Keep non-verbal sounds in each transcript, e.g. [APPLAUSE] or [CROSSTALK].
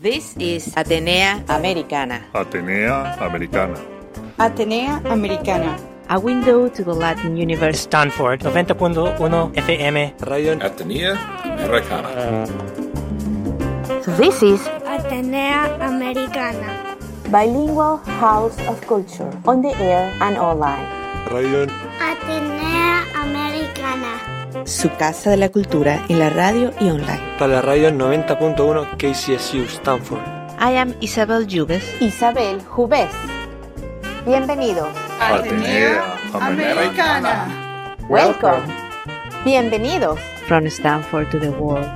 This is Atenea Americana. Atenea Americana. Atenea Americana. A window to the Latin universe. Stanford 90.1 FM. Radio Atenea Americana. This is Atenea Americana. Bilingual House of Culture on the air and online. Radio Atenea Americana. Su casa de la cultura en la radio y online. Para la radio 90.1 KCSU Stanford. I am Isabel Jubes. Isabel Jubes. Bienvenidos. Atenea Americana. Welcome. Bienvenidos. From Stanford to the world.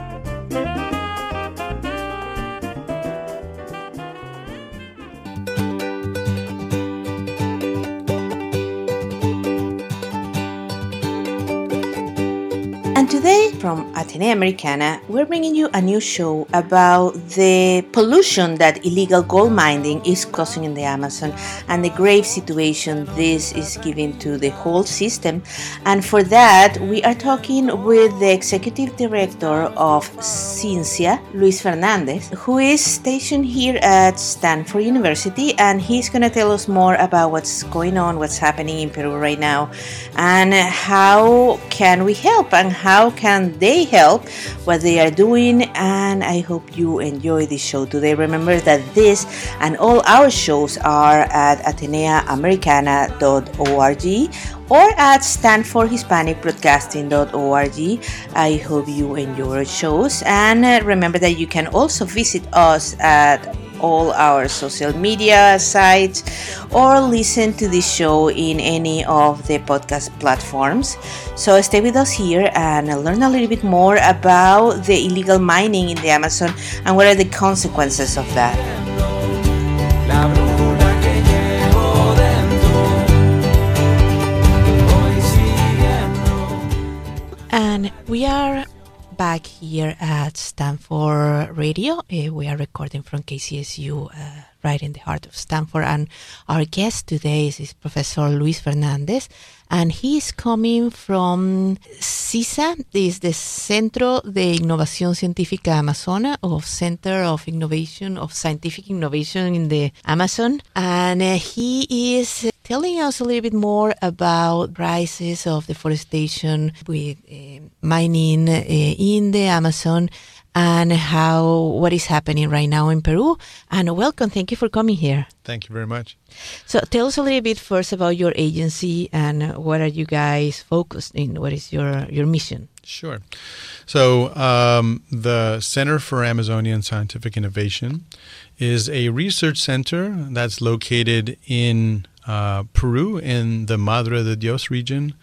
And today, from Atenea Americana, we're bringing you a new show about the pollution that illegal gold mining is causing in the Amazon and the grave situation this is giving to the whole system. And for that, we are talking with the executive director of CINCIA, Luis Fernandez, who is stationed here at Stanford University, and he's going to tell us more about what's going on, what's happening in Peru right now, and how can we help and how can they help what they are doing and i hope you enjoy this show today. Remember that this and all our shows are at ateneaamericana.org or at stanfordhispanicbroadcasting.org i hope you enjoy our shows and uh, remember that you can also visit us at all our social media sites or listen to this show in any of the podcast platforms. So stay with us here and learn a little bit more about the illegal mining in the Amazon and what are the consequences of that. And we are back here at Stanford Radio. Uh, we are recording from KCSU uh, right in the heart of Stanford. And our guest today is, is Professor Luis Fernandez. And he's coming from CINCIA, is the Centro de Innovación Científica Amazónica, or Center of Innovation, of Scientific Innovation in the Amazon. And uh, he is telling us a little bit more about prices of deforestation with uh, mining uh, in the Amazon and how what is happening right now in Peru. And welcome, thank you for coming here. Thank you very much. So tell us a little bit first about your agency and what are you guys focused in? What is your your mission? Sure. So, um, the Center for Amazonian Scientific Innovation is a research center that's located in uh, Peru, in the Madre de Dios region,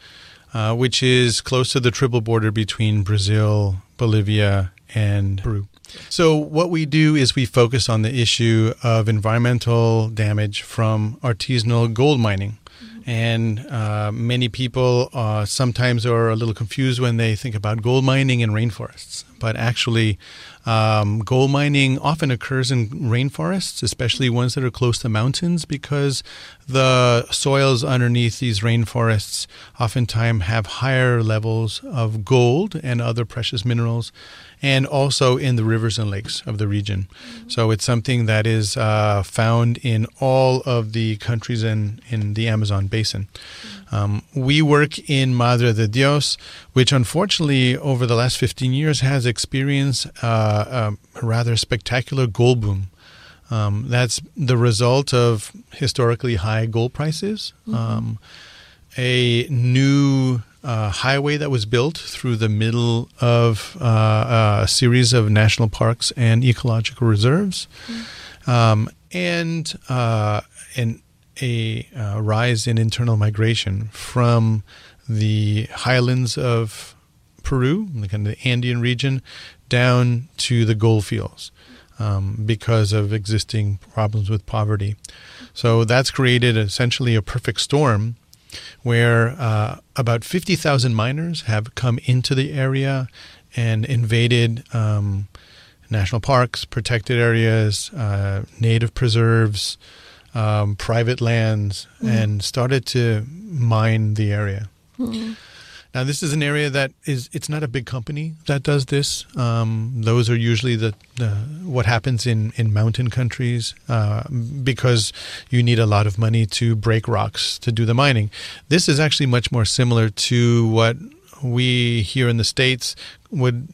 uh, which is close to the triple border between Brazil, Bolivia, and Peru. So, what we do is we focus on the issue of environmental damage from artisanal gold mining. And uh, many people uh, sometimes are a little confused when they think about gold mining in rainforests. But actually, um, gold mining often occurs in rainforests, especially ones that are close to mountains, because the soils underneath these rainforests oftentimes have higher levels of gold and other precious minerals, and also in the rivers and lakes of the region. So it's something that is uh, found in all of the countries in, in the Amazon basin. Um, we work in Madre de Dios, which unfortunately over the last 15 years has experienced uh, a rather spectacular gold boom. Um, that's the result of historically high gold prices, um, a new uh, highway that was built through the middle of uh, a series of national parks and ecological reserves, um, and uh, an, a uh, rise in internal migration from the highlands of Peru, the kind of the Andean region, down to the gold fields um, because of existing problems with poverty. So that's created essentially a perfect storm where uh, about 50,000 miners have come into the area and invaded um, national parks, protected areas, uh, native preserves, um, private lands, and started to mine the area. Now, this is an area that is, it's not a big company that does this. Um, those are usually the, the, what happens in, in mountain countries uh, because you need a lot of money to break rocks to do the mining. This is actually much more similar to what we here in the States would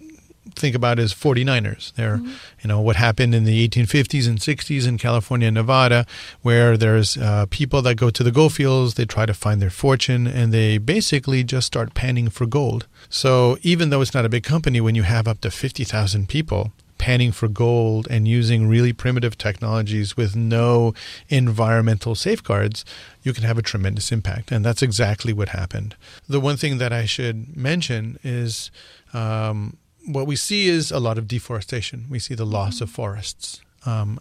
think about as 49ers. They're, mm-hmm. you know, what happened in the 1850s and 60s in California and Nevada, where there's uh, people that go to the gold fields, they try to find their fortune, and they basically just start panning for gold. So even though it's not a big company, when you have up to 50,000 people, panning for gold and using really primitive technologies with no environmental safeguards, you can have a tremendous impact. And that's exactly what happened. The one thing that I should mention is um, what we see is a lot of deforestation. We see the loss of forests. Um,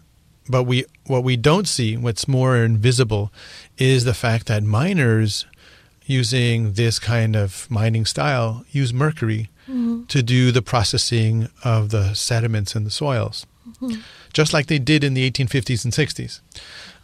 but we what we don't see, what's more invisible, is the fact that miners using this kind of mining style use mercury mm-hmm. to do the processing of the sediments in the soils, mm-hmm. just like they did in the 1850s and 60s.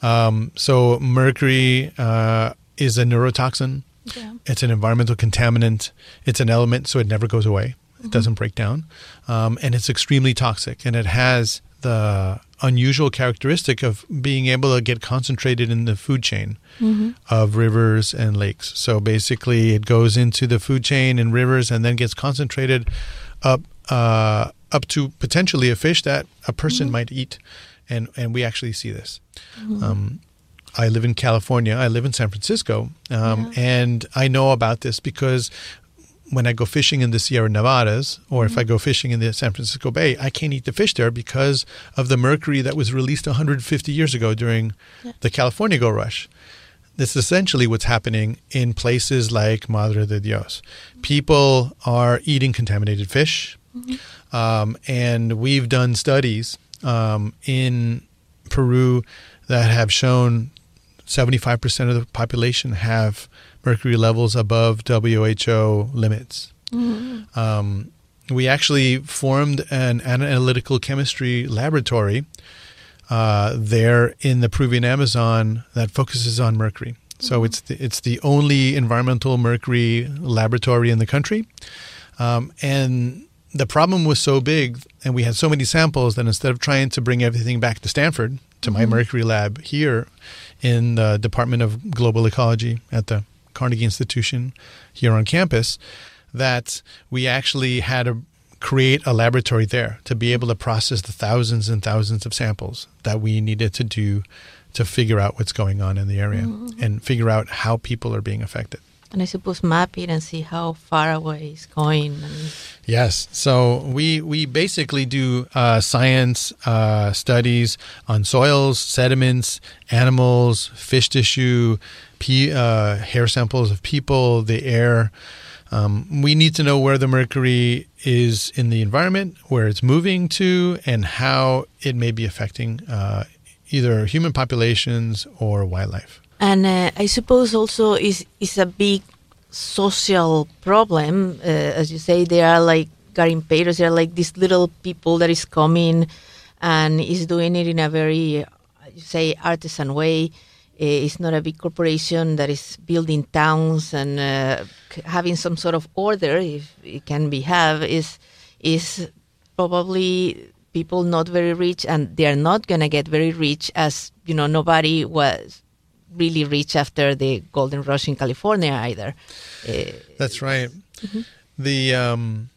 Um, so mercury uh, is a neurotoxin. Yeah. It's an environmental contaminant. It's an element, so it never goes away. It doesn't break down, um, and it's extremely toxic. And it has the unusual characteristic of being able to get concentrated in the food chain mm-hmm. of rivers and lakes. So basically, it goes into the food chain and rivers, and then gets concentrated up uh, up to potentially a fish that a person mm-hmm. might eat. And and we actually see this. Mm-hmm. Um, I live in California. I live in San Francisco, um, yeah. and I know about this because when I go fishing in the Sierra Nevadas or mm-hmm. if I go fishing in the San Francisco Bay, I can't eat the fish there because of the mercury that was released 150 years ago during yeah. the California gold rush. This is essentially what's happening in places like Madre de Dios. People are eating contaminated fish, mm-hmm. um, and we've done studies um, in Peru that have shown 75% of the population have mercury levels above WHO limits. Mm-hmm. Um, we actually formed an analytical chemistry laboratory uh, there in the Peruvian Amazon that focuses on mercury. So mm-hmm. it's the, it's the only environmental mercury laboratory in the country, um, and the problem was so big, and we had so many samples that instead of trying to bring everything back to Stanford to mm-hmm. my mercury lab here in the Department of Global Ecology at the Carnegie Institution here on campus that we actually had to create a laboratory there to be able to process the thousands and thousands of samples that we needed to do to figure out what's going on in the area mm-hmm. and figure out how people are being affected. And I suppose map it and see how far away it's going. Yes. So we we basically do uh, science uh, studies on soils, sediments, animals, fish tissue, uh, hair samples of people, the air. Um, we need to know where the mercury is in the environment, where it's moving to, and how it may be affecting uh, either human populations or wildlife. And uh, I suppose also is is a big social problem. Uh, as you say, they are like garimpeiros. They are like these little people that is coming and is doing it in a very, you say, artisan way. Uh, it's not a big corporation that is building towns and uh, having some sort of order, if it can be have, is is probably people not very rich, and they are not gonna get very rich as you know nobody was really rich after the golden rush in California either. Uh, That's right. Mm-hmm. The um,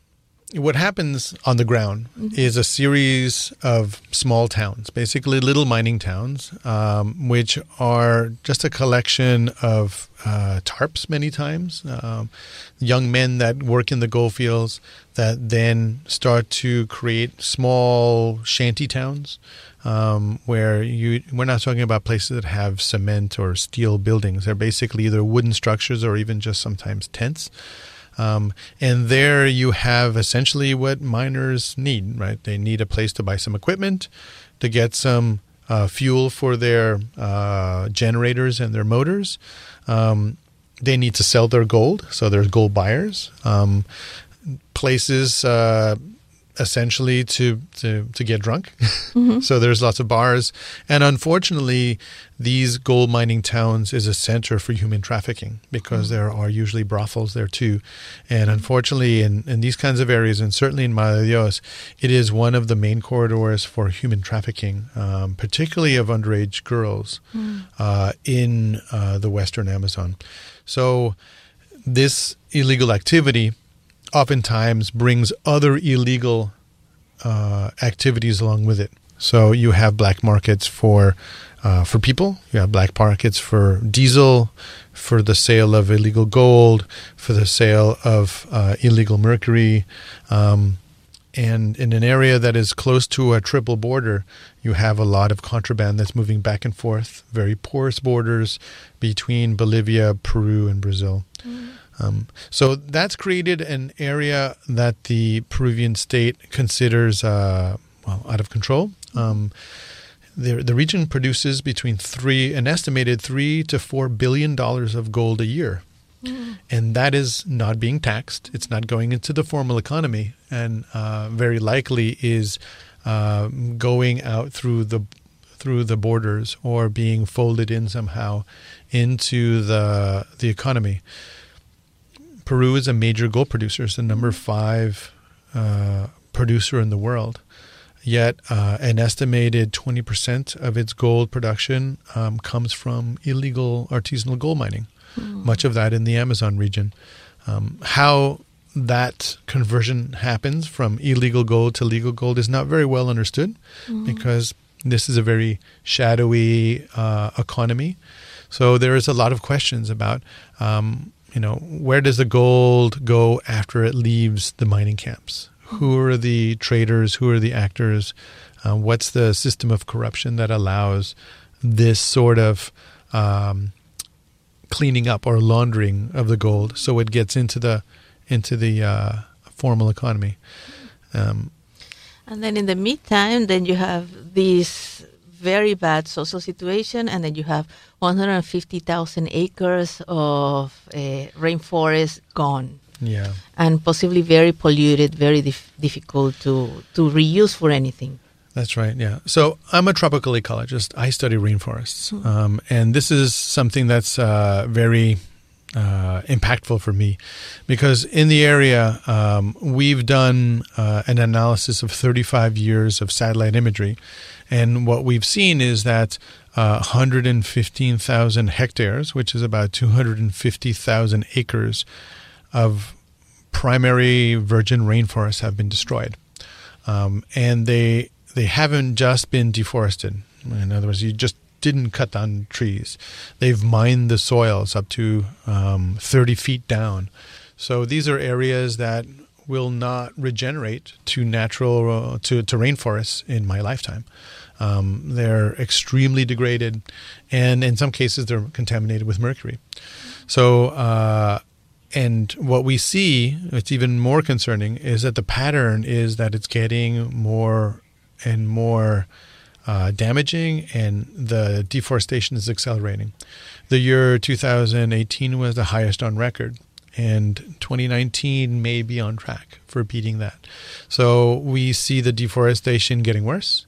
what happens on the ground mm-hmm. is a series of small towns, basically little mining towns, um, which are just a collection of uh, tarps many times. Um, young men that work in the gold fields that then start to create small shanty towns. Um, where you we're not talking about places that have cement or steel buildings. They're basically either wooden structures or even just sometimes tents. Um, and there you have essentially what miners need, right? They need a place to buy some equipment, to get some uh, fuel for their uh, generators and their motors. Um, they need to sell their gold, so there's gold buyers. Um, places uh, essentially to to, to get drunk. [LAUGHS] so there's lots of bars, and unfortunately, these gold mining towns is a center for human trafficking because there are usually brothels there too, and unfortunately, in, in these kinds of areas, and certainly in Madre Dios, it is one of the main corridors for human trafficking, um, particularly of underage girls uh, in uh, the Western Amazon. So this illegal activity oftentimes brings other illegal uh, activities along with it. So you have black markets for uh, for people. You have black markets for diesel, for the sale of illegal gold, for the sale of uh, illegal mercury. Um, and in an area that is close to a triple border, you have a lot of contraband that's moving back and forth, very porous borders between Bolivia, Peru, and Brazil. Um, so that's created an area that the Peruvian state considers uh, well out of control. Um, the, the region produces between three, an estimated three to four billion dollars of gold a year, and that is not being taxed. It's not going into the formal economy, and uh, very likely is uh, going out through the through the borders or being folded in somehow into the the economy. Peru is a major gold producer. It's the number five uh, producer in the world. Yet, uh, an estimated 20% of its gold production um, comes from illegal artisanal gold mining, much of that in the Amazon region. Um, how that conversion happens from illegal gold to legal gold is not very well understood because this is a very shadowy uh, economy. So there is a lot of questions about, um, you know, where does the gold go after it leaves the mining camps? Who are the traders? Who are the actors? Uh, what's the system of corruption that allows this sort of um, cleaning up or laundering of the gold so it gets into the into the uh, formal economy? Um, And then in the meantime, then you have this very bad social situation, and then you have 150,000 acres of uh, rainforest gone, yeah. and possibly very polluted, very dif- difficult to, to reuse for anything. That's right. Yeah. So I'm a tropical ecologist. I study rainforests, um, and this is something that's uh, very uh, impactful for me because in the area um, we've done uh, an analysis of 35 years of satellite imagery, and what we've seen is that uh, 115,000 hectares, which is about 250,000 acres of primary virgin rainforests, have been destroyed um, and they they haven't just been deforested. In other words, you just didn't cut down trees. They've mined the soils up to um, 30 feet down. So these are areas that will not regenerate to natural uh, to, to rainforests in my lifetime. Um, they're extremely degraded, and in some cases they're contaminated with mercury. So uh, and what we see, it's even more concerning, is that the pattern is that it's getting more and more uh, damaging, and the deforestation is accelerating. The year 2018 was the highest on record, and 2019 may be on track for beating that. So we see the deforestation getting worse.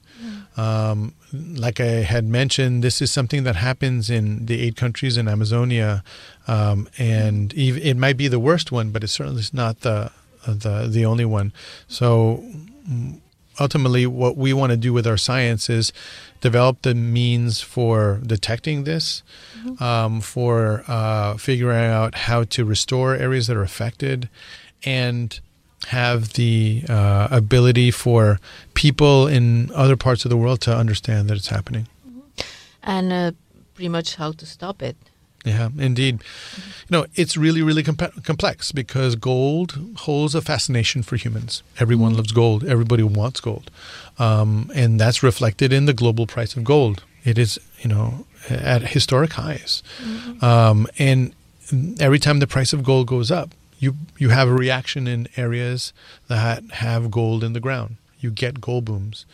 Um, like I had mentioned, this is something that happens in the eight countries in Amazonia, um, and it might be the worst one, but it certainly is not the the the only one. So mm, ultimately, what we want to do with our science is develop the means for detecting this, um, for uh, figuring out how to restore areas that are affected, and have the uh, ability for people in other parts of the world to understand that it's happening. And uh, pretty much how to stop it. Yeah, indeed. You know, it's really, really comp- complex because gold holds a fascination for humans. Everyone loves gold. Everybody wants gold, um, and that's reflected in the global price of gold. It is, you know, at historic highs, um, and every time the price of gold goes up, you you have a reaction in areas that have gold in the ground. You get gold booms.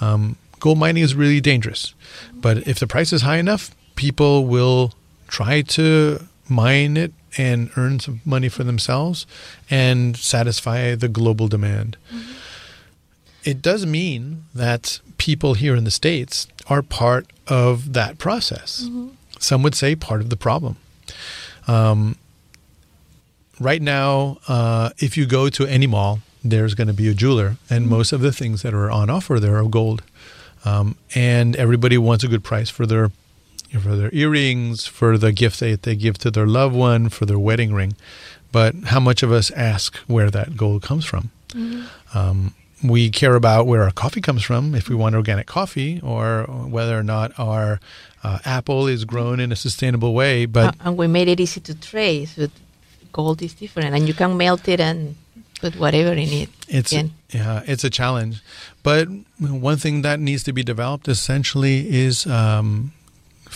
Um, gold mining is really dangerous, but if the price is high enough, people will try to mine it and earn some money for themselves and satisfy the global demand. it does mean that people here in the States are part of that process. Some would say part of the problem. Um, right now, uh, if you go to any mall, there's going to be a jeweler, and most of the things that are on offer there are gold. Um, and everybody wants a good price for their for their earrings, for the gift that they give to their loved one, for their wedding ring. But how much of us ask where that gold comes from? Um, we care about where our coffee comes from, if we want organic coffee, or whether or not our uh, apple is grown in a sustainable way. But Uh, and we made it easy to trace. But gold is different, and you can melt it and put whatever in it. It's again. yeah, it's a challenge. But one thing that needs to be developed essentially is um,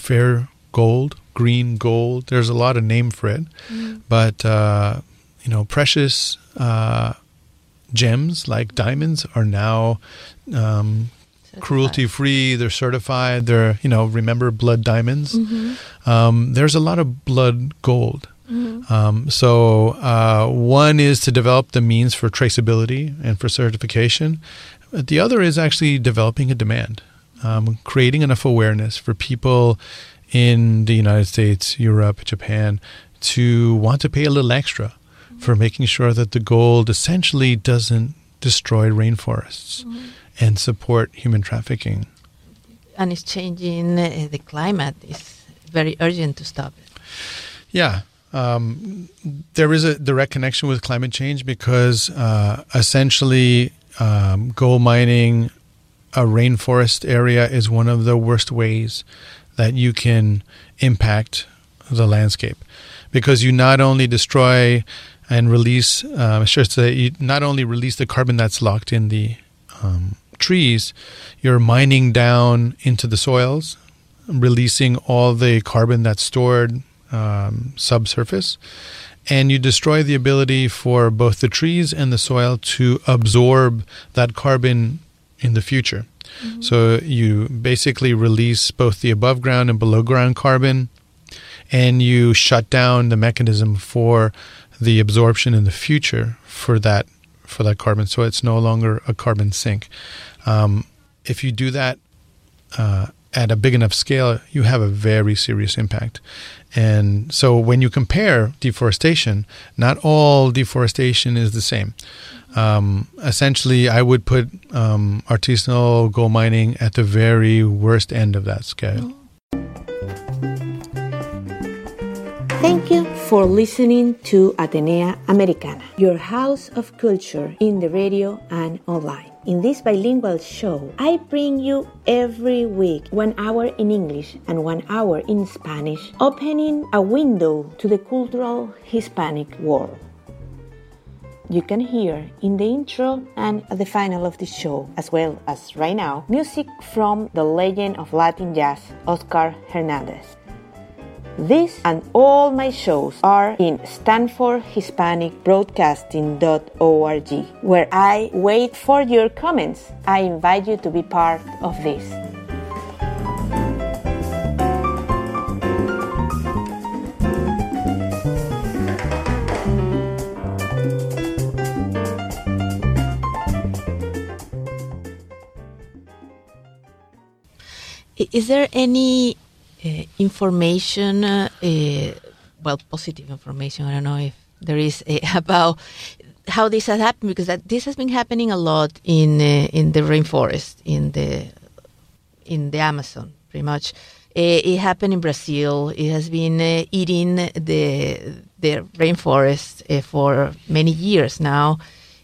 fair gold, green gold. There's a lot of name for it, but uh, you know, precious uh, gems like diamonds are now um, cruelty free. They're certified. They're you know, remember blood diamonds. Um, there's a lot of blood gold. Um, so uh, one is to develop the means for traceability and for certification. But The other is actually developing a demand, um, creating enough awareness for people in the United States, Europe, Japan to want to pay a little extra for making sure that the gold essentially doesn't destroy rainforests and support human trafficking. and it's changing uh, the climate. It's very urgent to stop it. Yeah. Um, there is a direct connection with climate change because uh, essentially um, gold mining a rainforest area is one of the worst ways that you can impact the landscape. Because you not only destroy and release, um, should say, you not only release the carbon that's locked in the um, trees, you're mining down into the soils, releasing all the carbon that's stored um, subsurface, and you destroy the ability for both the trees and the soil to absorb that carbon in the future. So you basically release both the above ground and below ground carbon, and you shut down the mechanism for the absorption in the future for that for that carbon. So it's no longer a carbon sink. Um, if you do that uh, at a big enough scale, you have a very serious impact. And so when you compare deforestation, not all deforestation is the same. Um, essentially, I would put um, artisanal gold mining at the very worst end of that scale. Thank you for listening to Atenea Americana, your house of culture in the radio and online. In this bilingual show, I bring you every week one hour in English and one hour in Spanish, opening a window to the cultural Hispanic world. You can hear in the intro and at the final of the show, as well as right now, music from the legend of Latin jazz, Oscar Hernandez. This and all my shows are in StanfordHispanicBroadcasting.org, where I wait for your comments. I invite you to be part of this. Is there any uh, information, uh, uh, well, positive information, I don't know if there is, uh, [LAUGHS] about how this has happened? Because that, this has been happening a lot in in the rainforest, in the in the Amazon, pretty much. It happened in Brazil. It has been eating the the rainforest for many years now,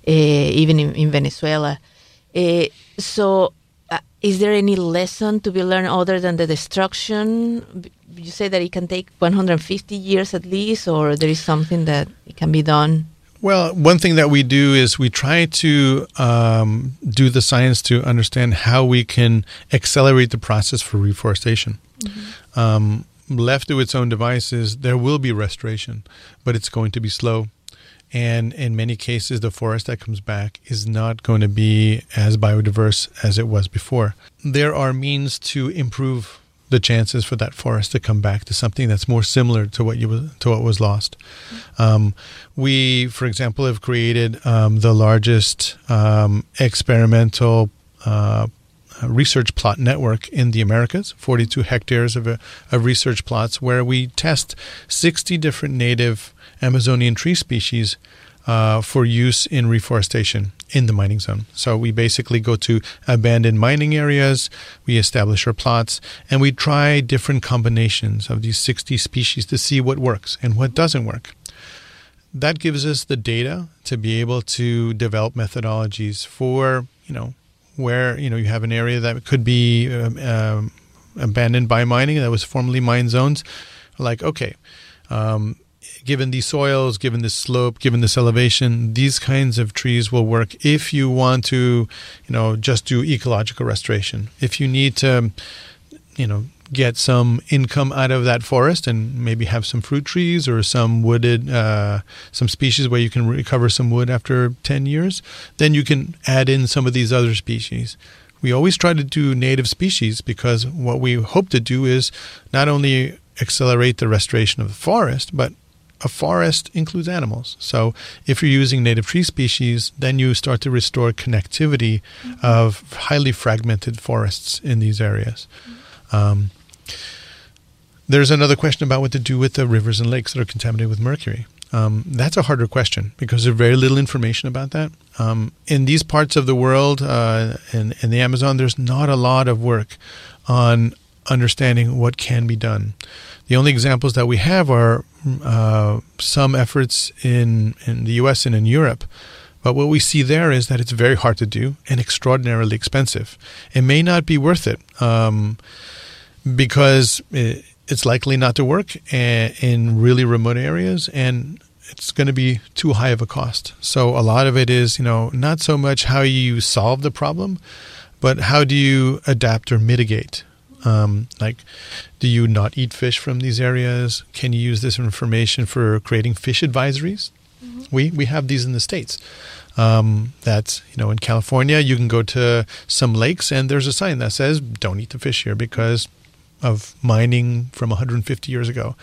even in, in Venezuela. So, is there any lesson to be learned other than the destruction? You say that it can take 150 years at least, or there is something that it can be done. Well, one thing that we do is we try to um, do the science to understand how we can accelerate the process for reforestation. Um, left to its own devices, there will be restoration, but it's going to be slow. And in many cases, the forest that comes back is not going to be as biodiverse as it was before. There are means to improve the chances for that forest to come back to something that's more similar to what you to what was lost. Um, we, for example, have created um, the largest um, experimental uh, research plot network in the Americas, 42 hectares of, a, of research plots, where we test 60 different native Amazonian tree species uh, for use in reforestation in the mining zone. So we basically go to abandoned mining areas, we establish our plots, and we try different combinations of these 60 species to see what works and what doesn't work. That gives us the data to be able to develop methodologies for, you know, where, you know, you have an area that could be um, um, abandoned by mining that was formerly mine zones. Like, okay, um, given these soils, given this slope, given this elevation, these kinds of trees will work if you want to, you know, just do ecological restoration. If you need to, you know, get some income out of that forest and maybe have some fruit trees or some wooded, uh, some species where you can recover some wood after 10 years, then you can add in some of these other species. We always try to do native species because what we hope to do is not only accelerate the restoration of the forest, but a forest includes animals. So if you're using native tree species, then you start to restore connectivity mm-hmm. of highly fragmented forests in these areas. Um, there's another question about what to do with the rivers and lakes that are contaminated with mercury. Um, that's a harder question because there's very little information about that. Um, in these parts of the world, uh, in, in the Amazon, there's not a lot of work on understanding what can be done. The only examples that we have are uh, some efforts in, in the US and in Europe. But what we see there is that it's very hard to do and extraordinarily expensive. It may not be worth it um, because it, it's likely not to work in really remote areas and it's going to be too high of a cost. So a lot of it is, you know, not so much how you solve the problem, but how do you adapt or mitigate um, like, do you not eat fish from these areas? Can you use this information for creating fish advisories? Mm-hmm. We we have these in the states. Um, that's you know in California, you can go to some lakes and there's a sign that says "Don't eat the fish here" because of mining from 150 years ago,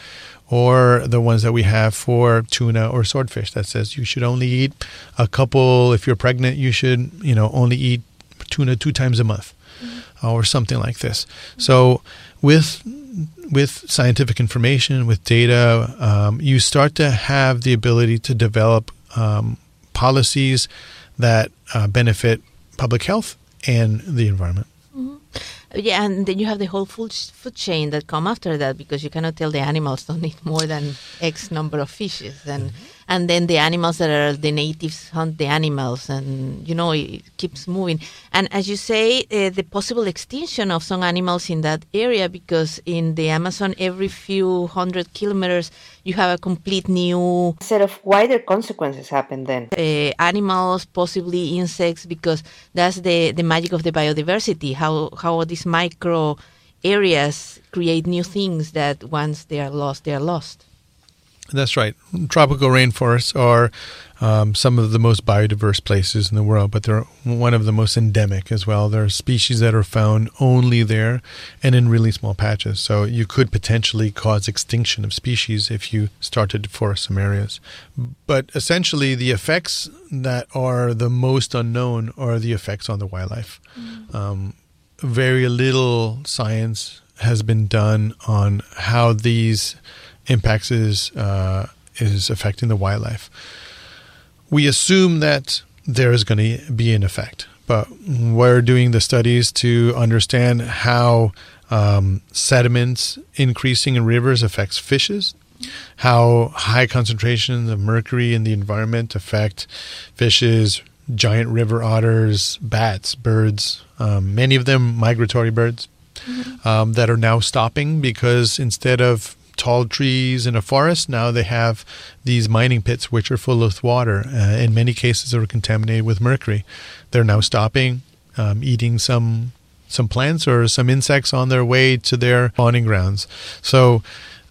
or the ones that we have for tuna or swordfish that says you should only eat a couple. If you're pregnant, you should you know only eat tuna two times a month or something like this. So with with scientific information, with data, um, you start to have the ability to develop um, policies that uh, benefit public health and the environment. Mm-hmm. Yeah, and then you have the whole food food chain that come after that because you cannot tell the animals don't eat more than X number of fishes and. Mm-hmm and then the animals that are the natives hunt the animals and you know it keeps moving. And as you say uh, the possible extinction of some animals in that area because in the amazon every few hundred kilometers you have a complete new set of wider consequences happen then. Uh, animals possibly insects because that's the the magic of the biodiversity how how these micro areas create new things that once they are lost they are lost that's right. Tropical rainforests are um, some of the most biodiverse places in the world, but they're one of the most endemic as well. There are species that are found only there and in really small patches. So you could potentially cause extinction of species if you start to deforest some areas. But essentially, the effects that are the most unknown are the effects on the wildlife. Mm. Um, very little science has been done on how these impacts is uh, is affecting the wildlife. We assume that there is going to be an effect, but we're doing the studies to understand how um, sediments increasing in rivers affects fishes, how high concentrations of mercury in the environment affect fishes, giant river otters, bats, birds, um, many of them migratory birds. Mm-hmm. Um, that are now stopping because instead of tall trees in a forest. Now they have these mining pits which are full of water. Uh, in many cases, are contaminated with mercury. They're now stopping, um, eating some some plants or some insects on their way to their spawning grounds. So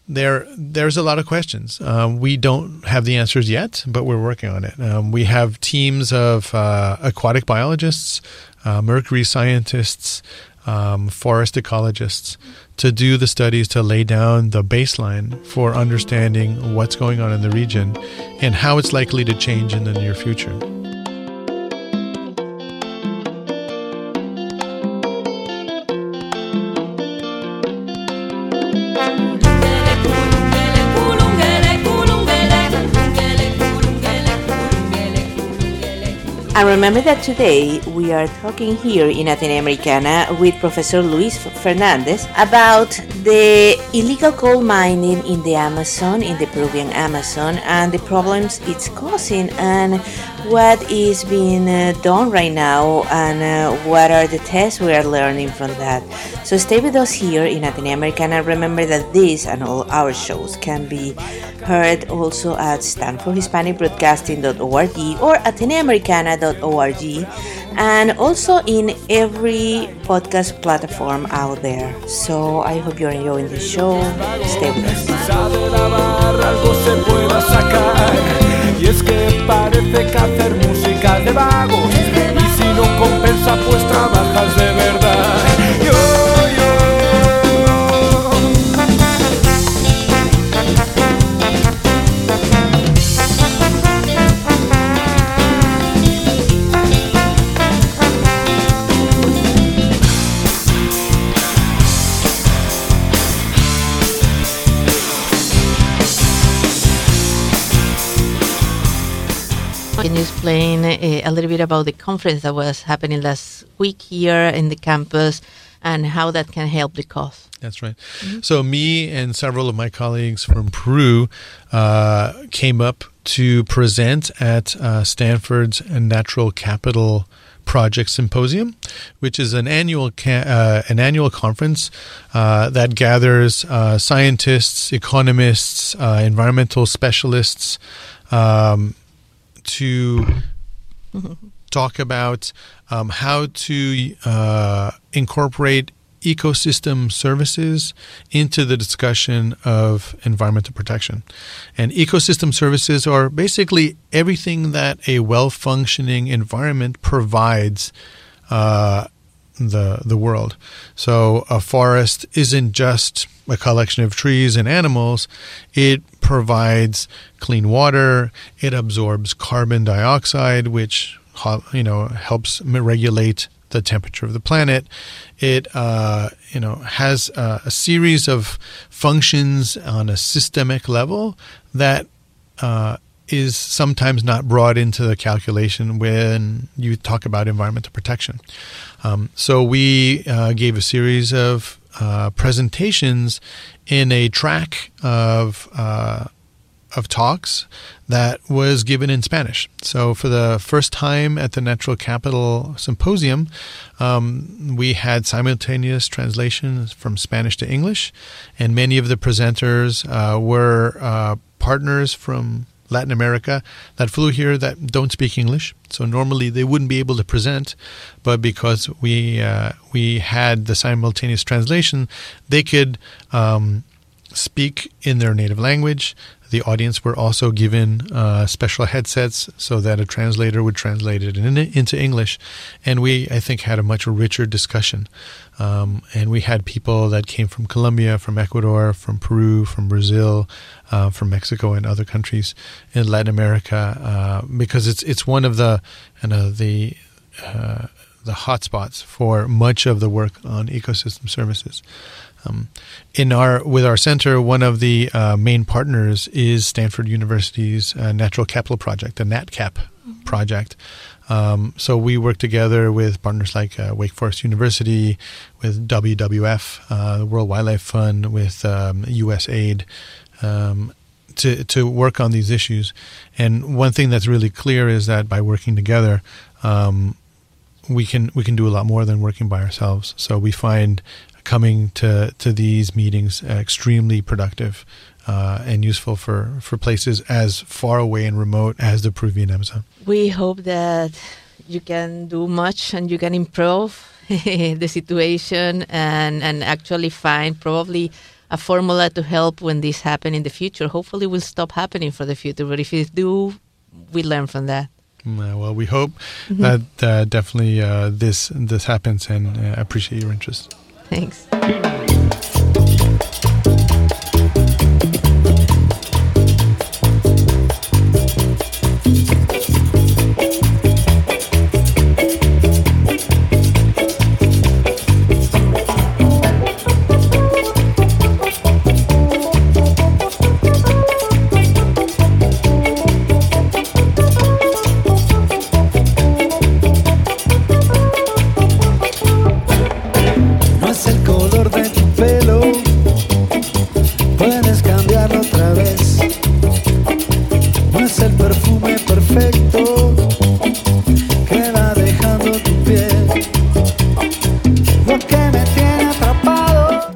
there there's a lot of questions. Um, we don't have the answers yet, but we're working on it. Um, we have teams of uh, aquatic biologists, uh, mercury scientists, um, forest ecologists to do the studies to lay down the baseline for understanding what's going on in the region and how it's likely to change in the near future. And remember that today we are talking here in Atenea Americana with Professor Luis Fernandez about the illegal gold mining in the Amazon, in the Peruvian Amazon, and the problems it's causing, and what is being uh, done right now, and uh, what are the tests we are learning from that. So stay with us here in Atenea Americana. Remember that this and all our shows can be heard also at stanfordhispanicbroadcasting.org or ateneaamericana.org and also in every podcast platform out there. So I hope you're enjoying the show. Stay with us. Y es que parece que hacer música de vagos Y si no compensa pues trabajas a little bit about the conference that was happening last week here in the campus and how that can help the cause? That's right. So, me and several of my colleagues from Peru uh, came up to present at uh, Stanford's Natural Capital Project Symposium, which is an annual ca- uh, an annual conference uh, that gathers uh, scientists, economists, uh, environmental specialists um, to talk about um, how to uh, incorporate ecosystem services into the discussion of environmental protection. And ecosystem services are basically everything that a well functioning environment provides. Uh, the the world. So a forest isn't just a collection of trees and animals. It provides clean water. It absorbs carbon dioxide, which you know helps regulate the temperature of the planet. It uh, you know has a, a, series of functions on a systemic level that uh, is sometimes not brought into the calculation when you talk about environmental protection. Um, so we uh, gave a series of uh, presentations in a track of uh, of talks that was given in Spanish. So for the first time at the Natural Capital Symposium, um, we had simultaneous translation from Spanish to English, and many of the presenters uh, were uh, partners from Latin America that flew here that don't speak English. So normally they wouldn't be able to present, but because we uh, we had the simultaneous translation, they could um, speak in their native language. The audience were also given uh, special headsets so that a translator would translate it in, into English, and we I think had a much richer discussion. Um, and we had people that came from Colombia, from Ecuador, from Peru, from Brazil, uh, from Mexico, and other countries in Latin America, uh, because it's it's one of the you know, the uh, the hotspots for much of the work on ecosystem services. Um, in our with our center, one of the uh, main partners is Stanford University's uh, Natural Capital Project, the NatCap project. Um, so we work together with partners like uh, Wake Forest University, with WWF, uh, the World Wildlife Fund, with um, USAID. Um, to, to work on these issues. And one thing that's really clear is that by working together, um, we can we can do a lot more than working by ourselves. So we find coming to to these meetings extremely productive uh, and useful for, for places as far away and remote as the Peruvian Amazon. We hope that you can do much and you can improve [LAUGHS] the situation and, and actually find probably a formula to help when this happen in the future. Hopefully, will stop happening for the future. But if it do, we learn from that. Uh, well, we hope that uh, definitely uh, this this happens, and uh, appreciate your interest. Thanks. Es el perfume perfecto que va dejando tu piel. Lo que me tiene atrapado.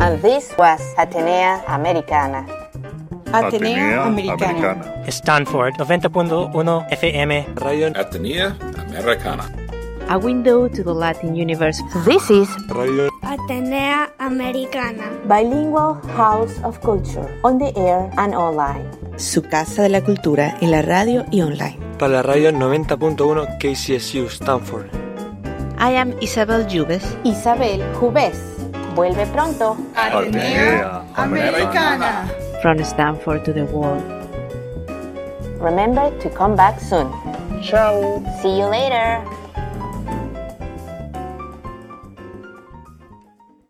And this was Atenea Americana. Atenea Americana. Stanford 90.1 FM. Radio Atenea Americana. A window to the Latin universe. This is Radio Atenea Americana. Bilingual House of Culture, on the air and online. Su casa de la cultura en la radio y online. para la radio 90.1 KCSU Stanford. I am Isabel Jubes. Isabel Jubes. Vuelve pronto. Atenea Americana. From Stanford to the world. Remember to come back soon. Ciao. See you later.